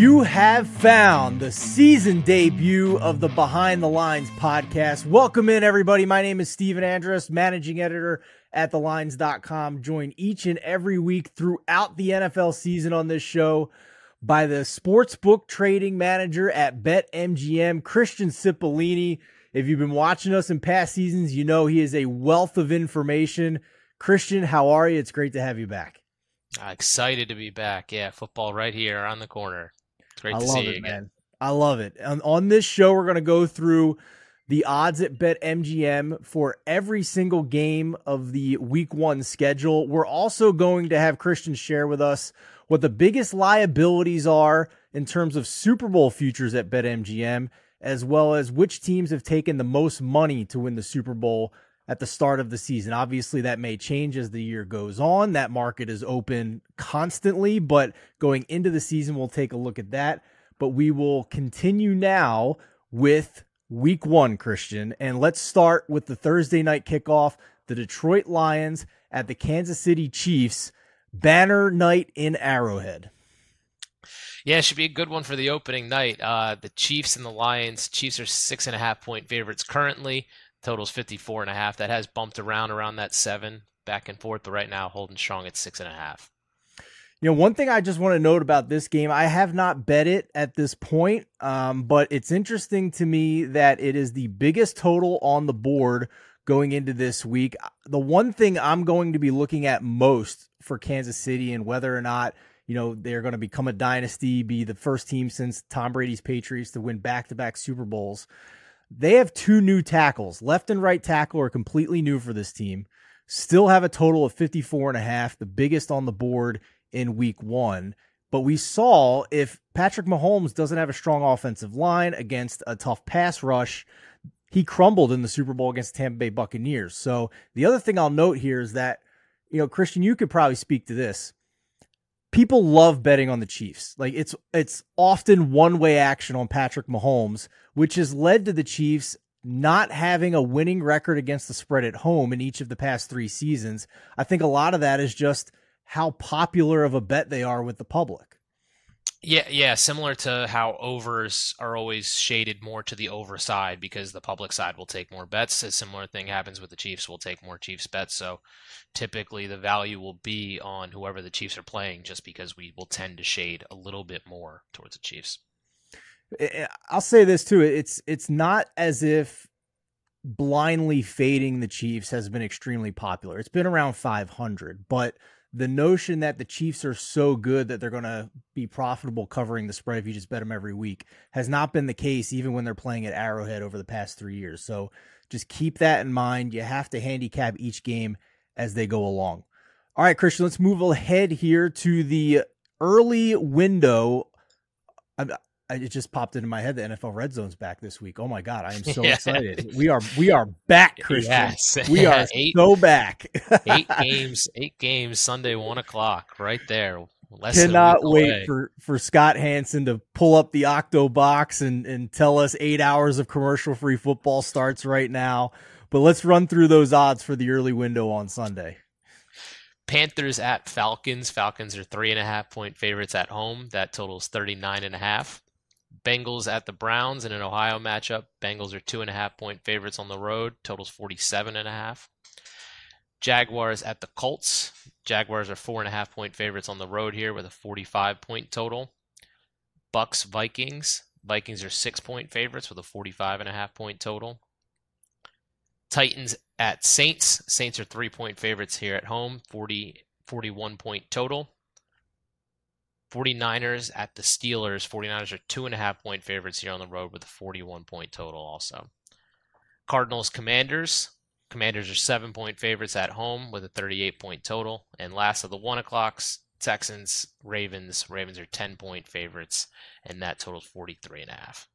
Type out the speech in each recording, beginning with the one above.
You have found the season debut of the Behind the Lines podcast. Welcome in, everybody. My name is Stephen Andress, managing editor at thelines.com. Join each and every week throughout the NFL season on this show by the sportsbook trading manager at BetMGM, Christian Cipollini. If you've been watching us in past seasons, you know he is a wealth of information. Christian, how are you? It's great to have you back. Uh, excited to be back. Yeah, football right here on the corner. Great I to love see it, again. man. I love it. On, on this show, we're going to go through the odds at BetMGM for every single game of the week one schedule. We're also going to have Christian share with us what the biggest liabilities are in terms of Super Bowl futures at BetMGM, as well as which teams have taken the most money to win the Super Bowl at the start of the season. Obviously, that may change as the year goes on. That market is open constantly, but going into the season, we'll take a look at that. But we will continue now with week one, Christian. And let's start with the Thursday night kickoff the Detroit Lions at the Kansas City Chiefs. Banner night in Arrowhead. Yeah, it should be a good one for the opening night. Uh, the Chiefs and the Lions. Chiefs are six and a half point favorites currently. Totals 54 and a half. That has bumped around around that seven back and forth, but right now holding strong at six and a half. You know, one thing I just want to note about this game, I have not bet it at this point, um, but it's interesting to me that it is the biggest total on the board going into this week. The one thing I'm going to be looking at most for Kansas City and whether or not, you know, they're going to become a dynasty, be the first team since Tom Brady's Patriots to win back to back Super Bowls. They have two new tackles. Left and right tackle are completely new for this team. Still have a total of 54 and a half, the biggest on the board in week one. But we saw if Patrick Mahomes doesn't have a strong offensive line against a tough pass rush, he crumbled in the Super Bowl against Tampa Bay Buccaneers. So the other thing I'll note here is that, you know, Christian, you could probably speak to this. People love betting on the Chiefs. Like it's it's often one-way action on Patrick Mahomes, which has led to the Chiefs not having a winning record against the spread at home in each of the past 3 seasons. I think a lot of that is just how popular of a bet they are with the public. Yeah, yeah, similar to how overs are always shaded more to the over side because the public side will take more bets. A similar thing happens with the Chiefs, will take more Chiefs bets. So typically the value will be on whoever the Chiefs are playing just because we will tend to shade a little bit more towards the Chiefs. Eh, eh, I'll say this too. It's it's not as if blindly fading the Chiefs has been extremely popular. It's been around 500, but the notion that the Chiefs are so good that they're going to be profitable covering the spread if you just bet them every week has not been the case, even when they're playing at Arrowhead over the past three years. So just keep that in mind. You have to handicap each game as they go along. All right, Christian, let's move ahead here to the early window. It just popped into my head the NFL Red Zone's back this week. Oh my god, I am so yeah. excited. We are we are back, Christian. Yes. We are eight, so back. eight games, eight games Sunday, one o'clock, right there. Less Cannot wait for for Scott Hanson to pull up the Octo box and and tell us eight hours of commercial free football starts right now. But let's run through those odds for the early window on Sunday. Panthers at Falcons. Falcons are three and a half point favorites at home. That totals 39 and a half. Bengals at the Browns in an Ohio matchup. Bengals are two and a half point favorites on the road. Totals 47 and a half. Jaguars at the Colts. Jaguars are four and a half point favorites on the road here with a 45 point total. Bucks Vikings. Vikings are six point favorites with a 45 and a half point total. Titans at Saints. Saints are three point favorites here at home, 40 41 point total. 49ers at the Steelers. 49ers are two and a half point favorites here on the road with a 41 point total also. Cardinals Commanders. Commanders are seven point favorites at home with a 38 point total. And last of the one o'clocks, Texans, Ravens. Ravens are 10 point favorites, and that totals 43 and a half.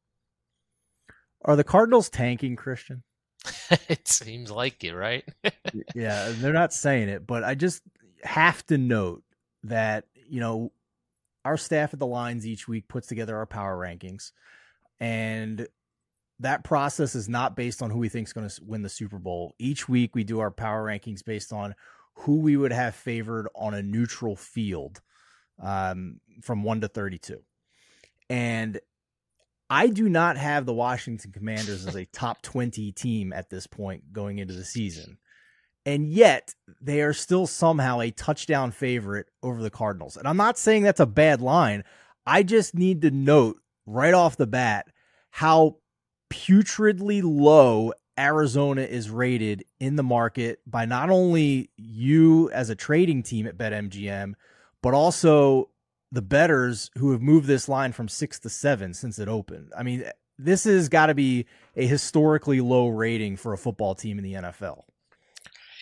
Are the Cardinals tanking, Christian? it seems like it, right? yeah, they're not saying it, but I just have to note that, you know, our staff at the lines each week puts together our power rankings and that process is not based on who we think is going to win the Super Bowl. Each week we do our power rankings based on who we would have favored on a neutral field um, from 1 to 32. And I do not have the Washington Commanders as a top 20 team at this point going into the season. And yet they are still somehow a touchdown favorite over the Cardinals. And I'm not saying that's a bad line. I just need to note right off the bat how putridly low Arizona is rated in the market by not only you as a trading team at BetMGM, but also the betters who have moved this line from six to seven since it opened. I mean, this has got to be a historically low rating for a football team in the NFL.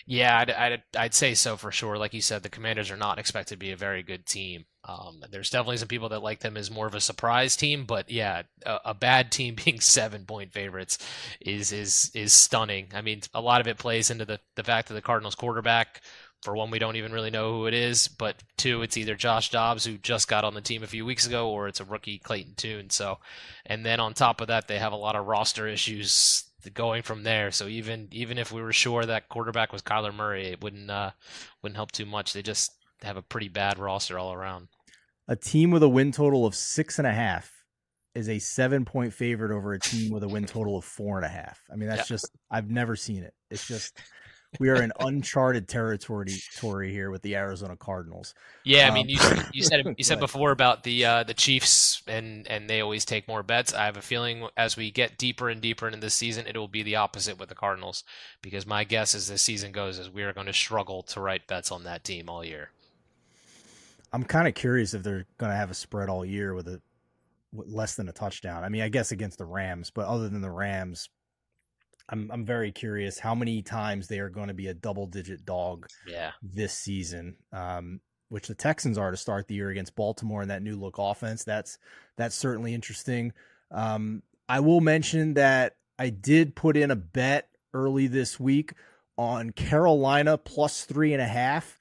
Yeah, I'd, I'd, I'd say so for sure. Like you said, the Commanders are not expected to be a very good team. Um, there's definitely some people that like them as more of a surprise team, but yeah, a, a, bad team being seven point favorites is is is stunning. I mean, a lot of it plays into the the fact that the Cardinals quarterback for one, we don't even really know who it is, but two, it's either Josh Dobbs who just got on the team a few weeks ago, or it's a rookie Clayton Tune. So, and then on top of that, they have a lot of roster issues going from there. So even even if we were sure that quarterback was Kyler Murray, it wouldn't uh, wouldn't help too much. They just have a pretty bad roster all around. A team with a win total of six and a half is a seven point favorite over a team with a win total of four and a half. I mean, that's just I've never seen it. It's just we are in uncharted territory here with the Arizona Cardinals. Yeah, I mean, you um, you said you said before about the uh, the Chiefs and and they always take more bets. I have a feeling as we get deeper and deeper into this season, it will be the opposite with the Cardinals because my guess as this season goes is we are going to struggle to write bets on that team all year. I'm kind of curious if they're going to have a spread all year with a less than a touchdown. I mean, I guess against the Rams, but other than the Rams, I'm I'm very curious how many times they are going to be a double digit dog yeah. this season. Um, which the Texans are to start the year against Baltimore and that new look offense. That's that's certainly interesting. Um, I will mention that I did put in a bet early this week on Carolina plus three and a half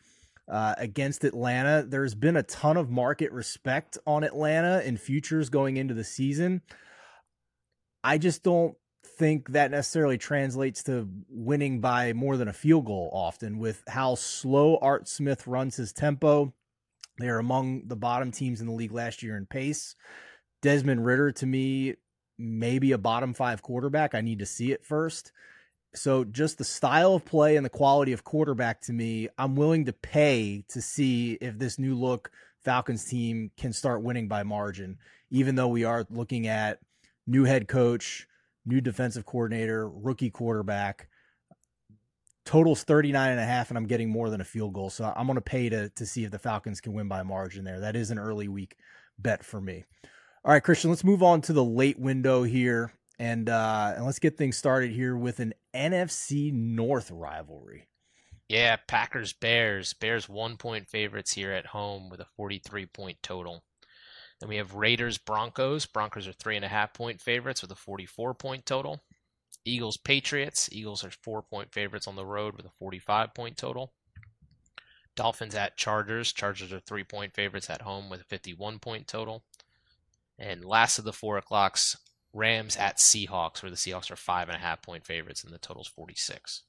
uh, against Atlanta. There's been a ton of market respect on Atlanta in futures going into the season. I just don't think that necessarily translates to winning by more than a field goal often with how slow Art Smith runs his tempo. They are among the bottom teams in the league last year in pace. Desmond Ridder, to me, maybe a bottom five quarterback. I need to see it first. So, just the style of play and the quality of quarterback to me, I'm willing to pay to see if this new look Falcons team can start winning by margin, even though we are looking at new head coach, new defensive coordinator, rookie quarterback. Totals 39 and a half, and I'm getting more than a field goal. So I'm going to pay to, to see if the Falcons can win by margin there. That is an early week bet for me. All right, Christian, let's move on to the late window here. And uh, and let's get things started here with an NFC North rivalry. Yeah, Packers Bears. Bears one point favorites here at home with a 43 point total. Then we have Raiders Broncos. Broncos are three and a half point favorites with a 44 point total. Eagles Patriots. Eagles are four point favorites on the road with a 45 point total. Dolphins at Chargers. Chargers are three point favorites at home with a 51 point total. And last of the four o'clocks, Rams at Seahawks, where the Seahawks are five and a half point favorites and the total's 46.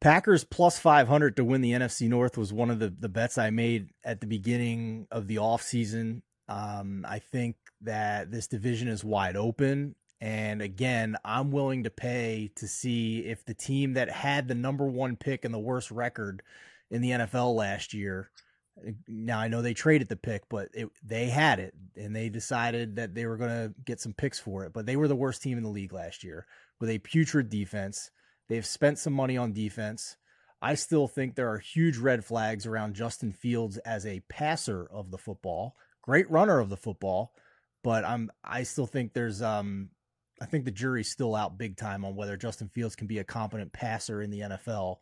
Packers plus 500 to win the NFC North was one of the, the bets I made at the beginning of the offseason. Um, I think that this division is wide open. And again, I'm willing to pay to see if the team that had the number one pick and the worst record in the NFL last year. Now I know they traded the pick, but it, they had it, and they decided that they were going to get some picks for it. But they were the worst team in the league last year with a putrid defense. They've spent some money on defense. I still think there are huge red flags around Justin Fields as a passer of the football, great runner of the football, but I'm I still think there's um I think the jury's still out big time on whether Justin Fields can be a competent passer in the NFL.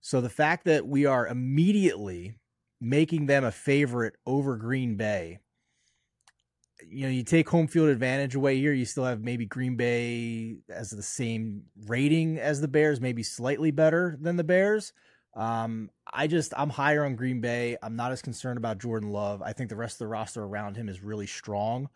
So the fact that we are immediately making them a favorite over Green Bay you know, you take home field advantage away here, you still have maybe Green Bay as the same rating as the Bears, maybe slightly better than the Bears. Um, I just I'm higher on Green Bay. I'm not as concerned about Jordan Love. I think the rest of the roster around him is really strong.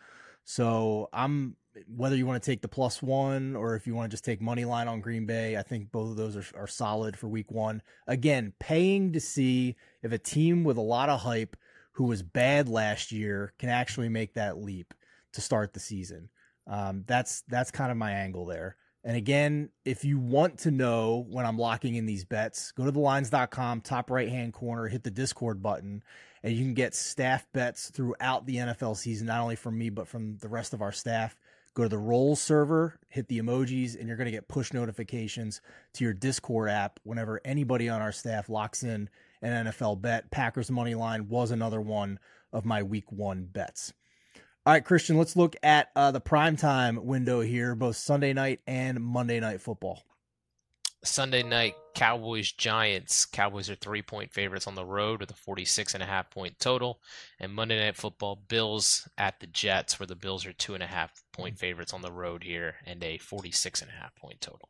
So I'm whether you want to take the plus one or if you want to just take money line on Green Bay, I think both of those are, are solid for week one. Again, paying to see if a team with a lot of hype who was bad last year, can actually make that leap to start the season. Um, that's that's kind of my angle there. And again, if you want to know when I'm locking in these bets, go to the lines.com, top right hand corner, hit the Discord button, and you can get staff bets throughout the NFL season, not only from me, but from the rest of our staff. Go to the Roles server, hit the emojis, and you're going to get push notifications to your Discord app whenever anybody on our staff locks in an NFL bet. Packers money line was another one of my week one bets. All right, Christian, let's look at uh, the primetime window here, both Sunday night and Monday night football. Sunday night, Cowboys Giants. Cowboys are three point favorites on the road with a 46 and a half point total. And Monday night football, Bills at the Jets, where the Bills are two and a half point favorites on the road here and a 46 and a half point total.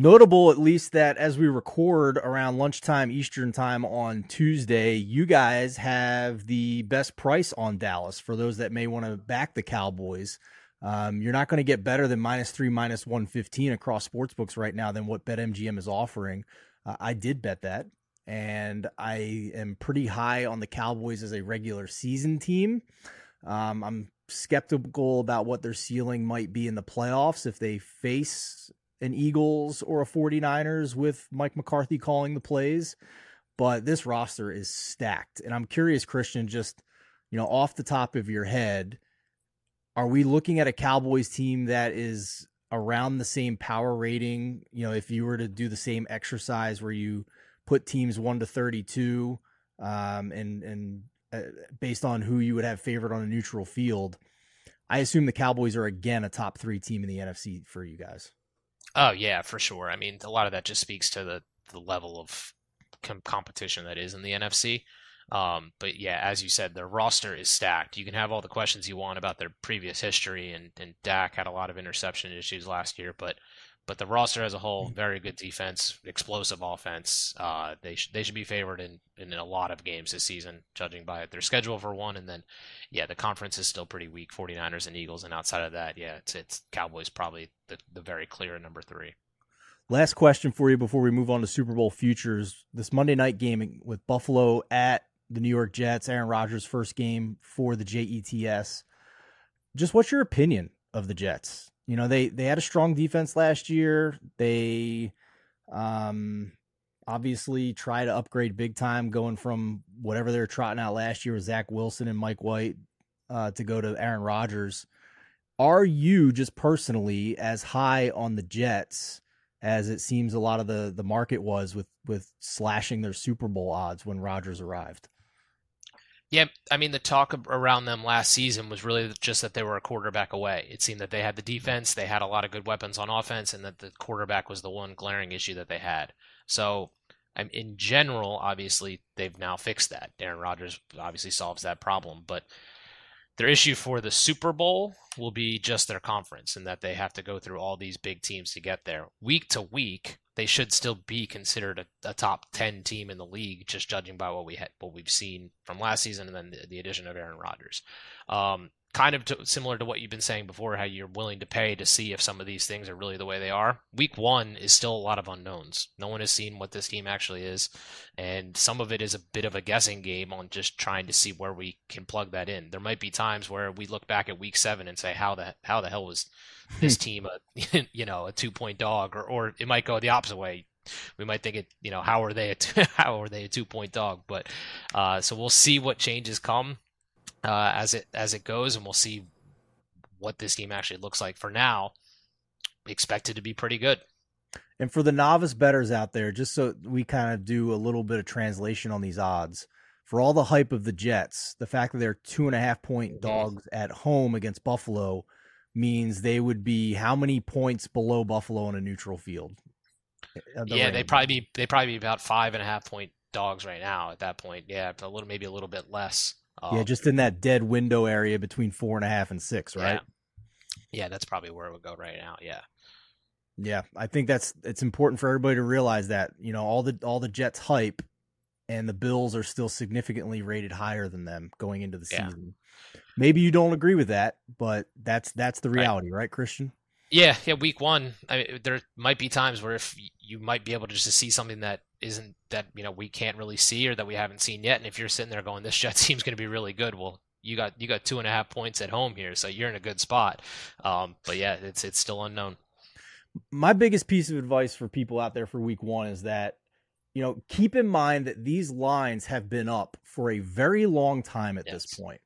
Notable, at least, that as we record around lunchtime Eastern time on Tuesday, you guys have the best price on Dallas for those that may want to back the Cowboys. Um, you're not going to get better than minus three, minus 115 across sportsbooks right now than what BetMGM is offering. Uh, I did bet that, and I am pretty high on the Cowboys as a regular season team. Um, I'm skeptical about what their ceiling might be in the playoffs if they face an Eagles or a 49ers with Mike McCarthy calling the plays, but this roster is stacked. And I'm curious, Christian, just, you know, off the top of your head, are we looking at a Cowboys team that is around the same power rating? You know, if you were to do the same exercise where you put teams 1 to 32 um, and and uh, based on who you would have favored on a neutral field, I assume the Cowboys are again a top 3 team in the NFC for you guys. Oh yeah, for sure. I mean, a lot of that just speaks to the the level of com- competition that is in the NFC. Um, but yeah, as you said, their roster is stacked. You can have all the questions you want about their previous history, and, and Dak had a lot of interception issues last year, but but the roster as a whole, very good defense, explosive offense. Uh, they sh- they should be favored in, in a lot of games this season, judging by their schedule for one, and then yeah, the conference is still pretty weak. 49ers and Eagles, and outside of that, yeah, it's it's Cowboys probably the, the very clear number three. Last question for you before we move on to Super Bowl futures. This Monday night game with Buffalo at the New York Jets, Aaron Rodgers' first game for the JETS. Just what's your opinion of the Jets? You know, they they had a strong defense last year. They um obviously try to upgrade big time going from whatever they're trotting out last year with Zach Wilson and Mike White uh, to go to Aaron Rodgers. Are you just personally as high on the Jets as it seems a lot of the the market was with with slashing their Super Bowl odds when Rodgers arrived? Yeah, I mean the talk around them last season was really just that they were a quarterback away. It seemed that they had the defense, they had a lot of good weapons on offense, and that the quarterback was the one glaring issue that they had. So, in general, obviously they've now fixed that. Aaron Rodgers obviously solves that problem, but their issue for the Super Bowl will be just their conference, and that they have to go through all these big teams to get there. Week to week, they should still be considered a, a, top 10 team in the league just judging by what we had what we've seen from last season and then the, the addition of Aaron Rodgers. Um, kind of to, similar to what you've been saying before how you're willing to pay to see if some of these things are really the way they are. Week 1 is still a lot of unknowns. No one has seen what this team actually is and some of it is a bit of a guessing game on just trying to see where we can plug that in. There might be times where we look back at week 7 and say how the how the hell was this team a you know a two point dog, or or it might go the opposite way. We might think it, you know, how are they a two, how are they a two point dog? But uh, so we'll see what changes come uh, as it as it goes, and we'll see what this team actually looks like. For now, expected to be pretty good. And for the novice betters out there, just so we kind of do a little bit of translation on these odds, for all the hype of the Jets, the fact that they're two and a half point mm-hmm. dogs at home against Buffalo means they would be how many points below Buffalo on a neutral field? Uh, the yeah, they probably be they probably be about five and a half point dogs right now at that point. Yeah, a little maybe a little bit less. Um, yeah, just in that dead window area between four and a half and six, right? Yeah. yeah, that's probably where it would go right now. Yeah. Yeah, I think that's it's important for everybody to realize that you know all the all the Jets hype, and the Bills are still significantly rated higher than them going into the yeah. season. Maybe you don't agree with that, but that's that's the reality, right, right Christian? Yeah, yeah. Week one, I mean, there might be times where if you might be able to just see something that isn't that you know we can't really see or that we haven't seen yet, and if you're sitting there going, "This Jets team's going to be really good," well, you got you got two and a half points at home here, so you're in a good spot. Um, but yeah, it's it's still unknown. My biggest piece of advice for people out there for Week One is that you know keep in mind that these lines have been up for a very long time at yes. this point,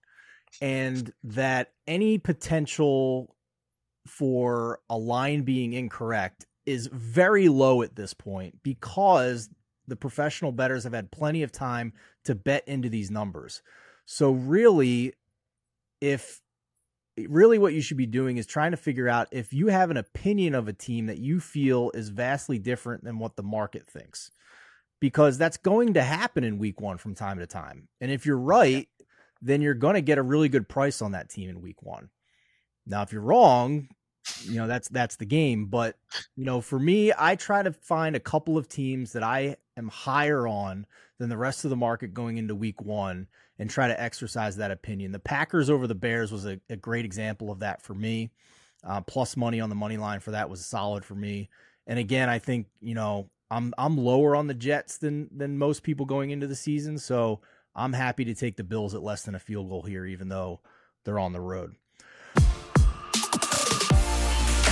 and that any potential for a line being incorrect is very low at this point because the professional bettors have had plenty of time to bet into these numbers. So really if really what you should be doing is trying to figure out if you have an opinion of a team that you feel is vastly different than what the market thinks. Because that's going to happen in week 1 from time to time. And if you're right, then you're going to get a really good price on that team in week 1. Now, if you're wrong, you know that's that's the game. But you know, for me, I try to find a couple of teams that I am higher on than the rest of the market going into week one, and try to exercise that opinion. The Packers over the Bears was a, a great example of that for me. Uh, plus money on the money line for that was solid for me. And again, I think you know I'm I'm lower on the Jets than than most people going into the season, so I'm happy to take the Bills at less than a field goal here, even though they're on the road.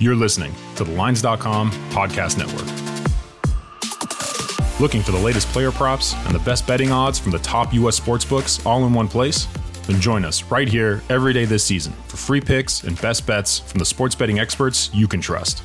You're listening to the Lines.com podcast network. Looking for the latest player props and the best betting odds from the top U.S. sportsbooks all in one place? Then join us right here every day this season for free picks and best bets from the sports betting experts you can trust.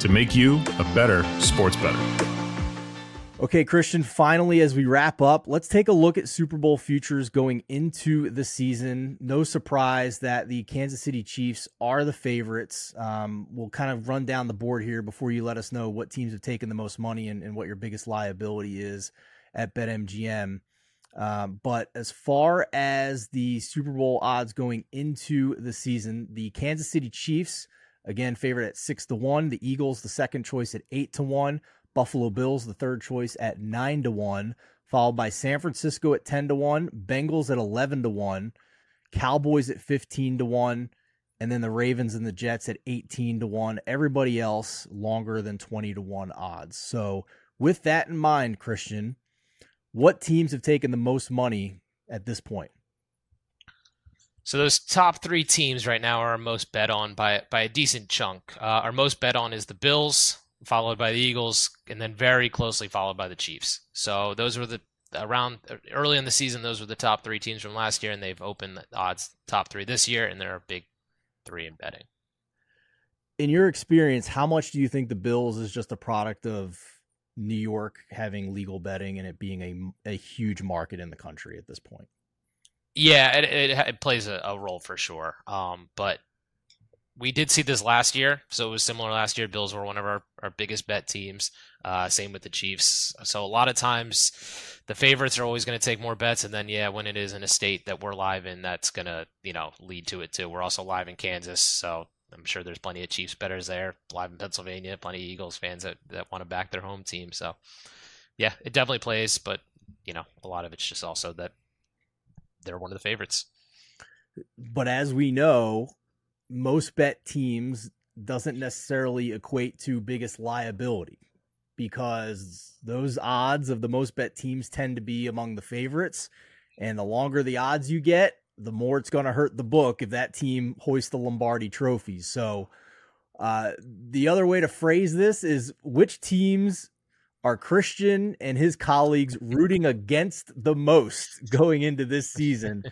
to make you a better sports better. Okay, Christian, finally, as we wrap up, let's take a look at Super Bowl futures going into the season. No surprise that the Kansas City Chiefs are the favorites. Um, we'll kind of run down the board here before you let us know what teams have taken the most money and, and what your biggest liability is at BetMGM. Um, but as far as the Super Bowl odds going into the season, the Kansas City Chiefs Again, favorite at six to one. The Eagles, the second choice at eight to one. Buffalo Bills, the third choice at nine to one. Followed by San Francisco at ten to one. Bengals at eleven to one. Cowboys at fifteen to one. And then the Ravens and the Jets at 18 to 1. Everybody else longer than 20 to 1 odds. So, with that in mind, Christian, what teams have taken the most money at this point? So those top three teams right now are our most bet on by by a decent chunk. Uh, our most bet on is the Bills, followed by the Eagles, and then very closely followed by the Chiefs. So those were the around early in the season. Those were the top three teams from last year, and they've opened the odds top three this year, and they're a big three in betting. In your experience, how much do you think the Bills is just a product of New York having legal betting and it being a a huge market in the country at this point? Yeah, it, it, it plays a, a, role for sure. Um, but we did see this last year, so it was similar last year. Bills were one of our, our biggest bet teams. Uh, same with the Chiefs. So a lot of times, the favorites are always going to take more bets, and then yeah, when it is in a state that we're live in, that's going to you know lead to it too. We're also live in Kansas, so I'm sure there's plenty of Chiefs betters there, live in Pennsylvania, plenty of Eagles fans that, that want to back their home team. So, yeah, it definitely plays, but you know, a lot of it's just also that they're one of the favorites. But as we know, most bet teams doesn't necessarily equate to biggest liability because those odds of the most bet teams tend to be among the favorites. And the longer the odds you get, the more it's going to hurt the book if that team hoists the Lombardi trophies. So, uh, the other way to phrase this is which teams are Christian and his colleagues rooting against the most going into this season?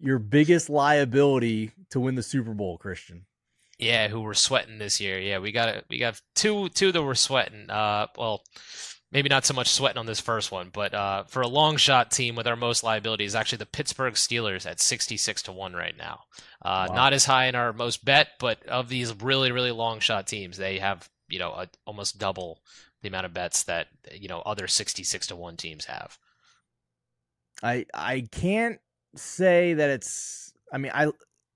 Your biggest liability to win the Super Bowl, Christian. Yeah, who were sweating this year. Yeah, we got we got two two that were sweating. Uh, well, maybe not so much sweating on this first one, but uh, for a long shot team with our most liability is actually the Pittsburgh Steelers at 66 to 1 right now. Uh, wow. Not as high in our most bet, but of these really, really long shot teams, they have, you know, a, almost double the amount of bets that, you know, other 66 to 1 teams have. I I can't say that it's I mean I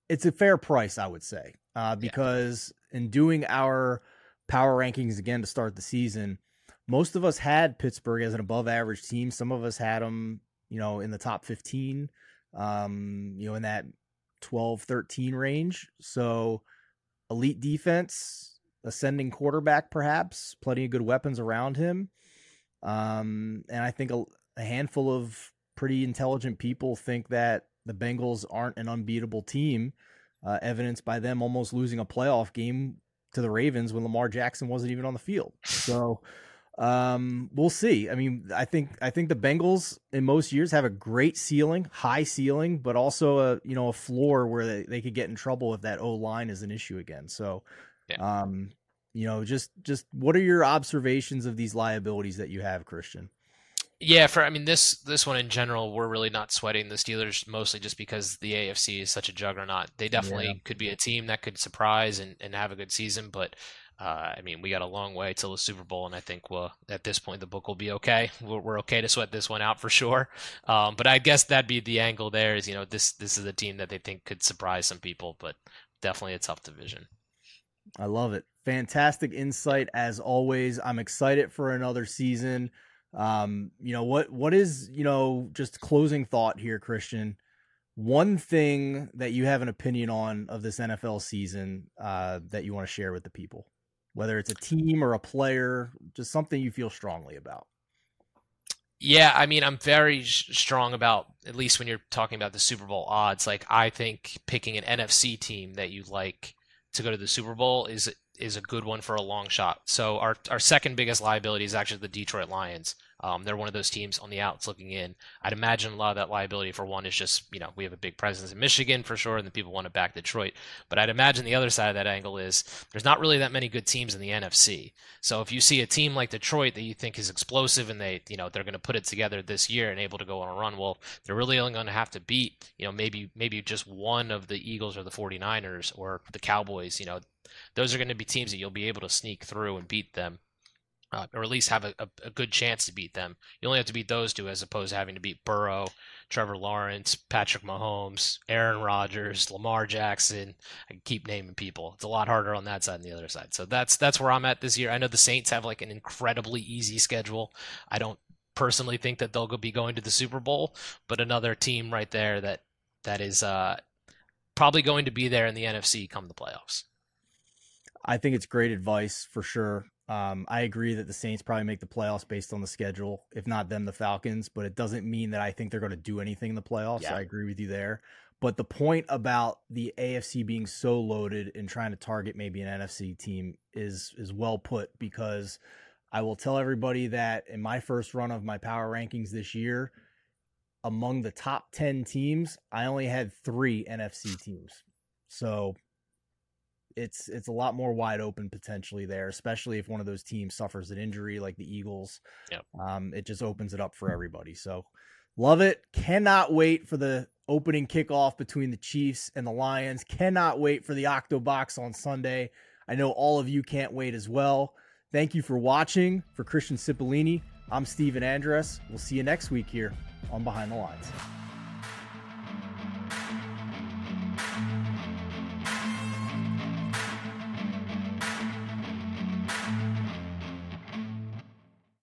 it's a fair price I would say uh, because yeah. in doing our power rankings again to start the season most of us had Pittsburgh as an above average team. Some of us had them, you know, in the top 15, um, you know, in that 12, 13 range. So elite defense, ascending quarterback, perhaps, plenty of good weapons around him. Um, and I think a, a handful of pretty intelligent people think that the Bengals aren't an unbeatable team, uh, evidenced by them almost losing a playoff game to the Ravens when Lamar Jackson wasn't even on the field. So, um, we'll see. I mean, I think I think the Bengals in most years have a great ceiling, high ceiling, but also a you know a floor where they, they could get in trouble if that O line is an issue again. So, yeah. um, you know, just just what are your observations of these liabilities that you have, Christian? Yeah, for I mean this this one in general, we're really not sweating the Steelers mostly just because the AFC is such a juggernaut. They definitely yeah. could be a team that could surprise and, and have a good season, but uh, I mean, we got a long way till the Super Bowl, and I think well, at this point, the book will be okay. We're, we're okay to sweat this one out for sure. Um, but I guess that'd be the angle. There is, you know, this this is a team that they think could surprise some people, but definitely a tough division. I love it. Fantastic insight as always. I'm excited for another season. Um, you know what? What is you know just closing thought here, Christian? One thing that you have an opinion on of this NFL season uh, that you want to share with the people whether it's a team or a player, just something you feel strongly about. Yeah, I mean, I'm very strong about at least when you're talking about the Super Bowl odds. Like, I think picking an NFC team that you like to go to the Super Bowl is is a good one for a long shot. So our our second biggest liability is actually the Detroit Lions. Um, they're one of those teams on the outs looking in. I'd imagine a lot of that liability for one is just, you know, we have a big presence in Michigan for sure, and the people want to back Detroit. But I'd imagine the other side of that angle is there's not really that many good teams in the NFC. So if you see a team like Detroit that you think is explosive and they, you know, they're going to put it together this year and able to go on a run, well, they're really only going to have to beat, you know, maybe maybe just one of the Eagles or the 49ers or the Cowboys, you know, those are going to be teams that you'll be able to sneak through and beat them uh, or at least have a, a, a, good chance to beat them. You only have to beat those two as opposed to having to beat Burrow, Trevor Lawrence, Patrick Mahomes, Aaron Rodgers, Lamar Jackson. I keep naming people. It's a lot harder on that side than the other side. So that's that's where I'm at this year. I know the Saints have like an incredibly easy schedule. I don't personally think that they'll be going to the Super Bowl, but another team right there that that is uh, probably going to be there in the NFC come the playoffs. I think it's great advice for sure. Um, I agree that the Saints probably make the playoffs based on the schedule, if not them, the Falcons. But it doesn't mean that I think they're going to do anything in the playoffs. Yeah. I agree with you there. But the point about the AFC being so loaded and trying to target maybe an NFC team is is well put because I will tell everybody that in my first run of my power rankings this year, among the top 10 teams, I only had three NFC teams. So it's it's a lot more wide open potentially there, especially if one of those teams suffers an injury like the Eagles. Yep. Um, it just opens it up for everybody. So love it. Cannot wait for the opening kickoff between the Chiefs and the Lions. Cannot wait for the Octobox on Sunday. I know all of you can't wait as well. Thank you for watching. For Christian Cipollini, I'm Stephen Andress. We'll see you next week here on Behind the Lines.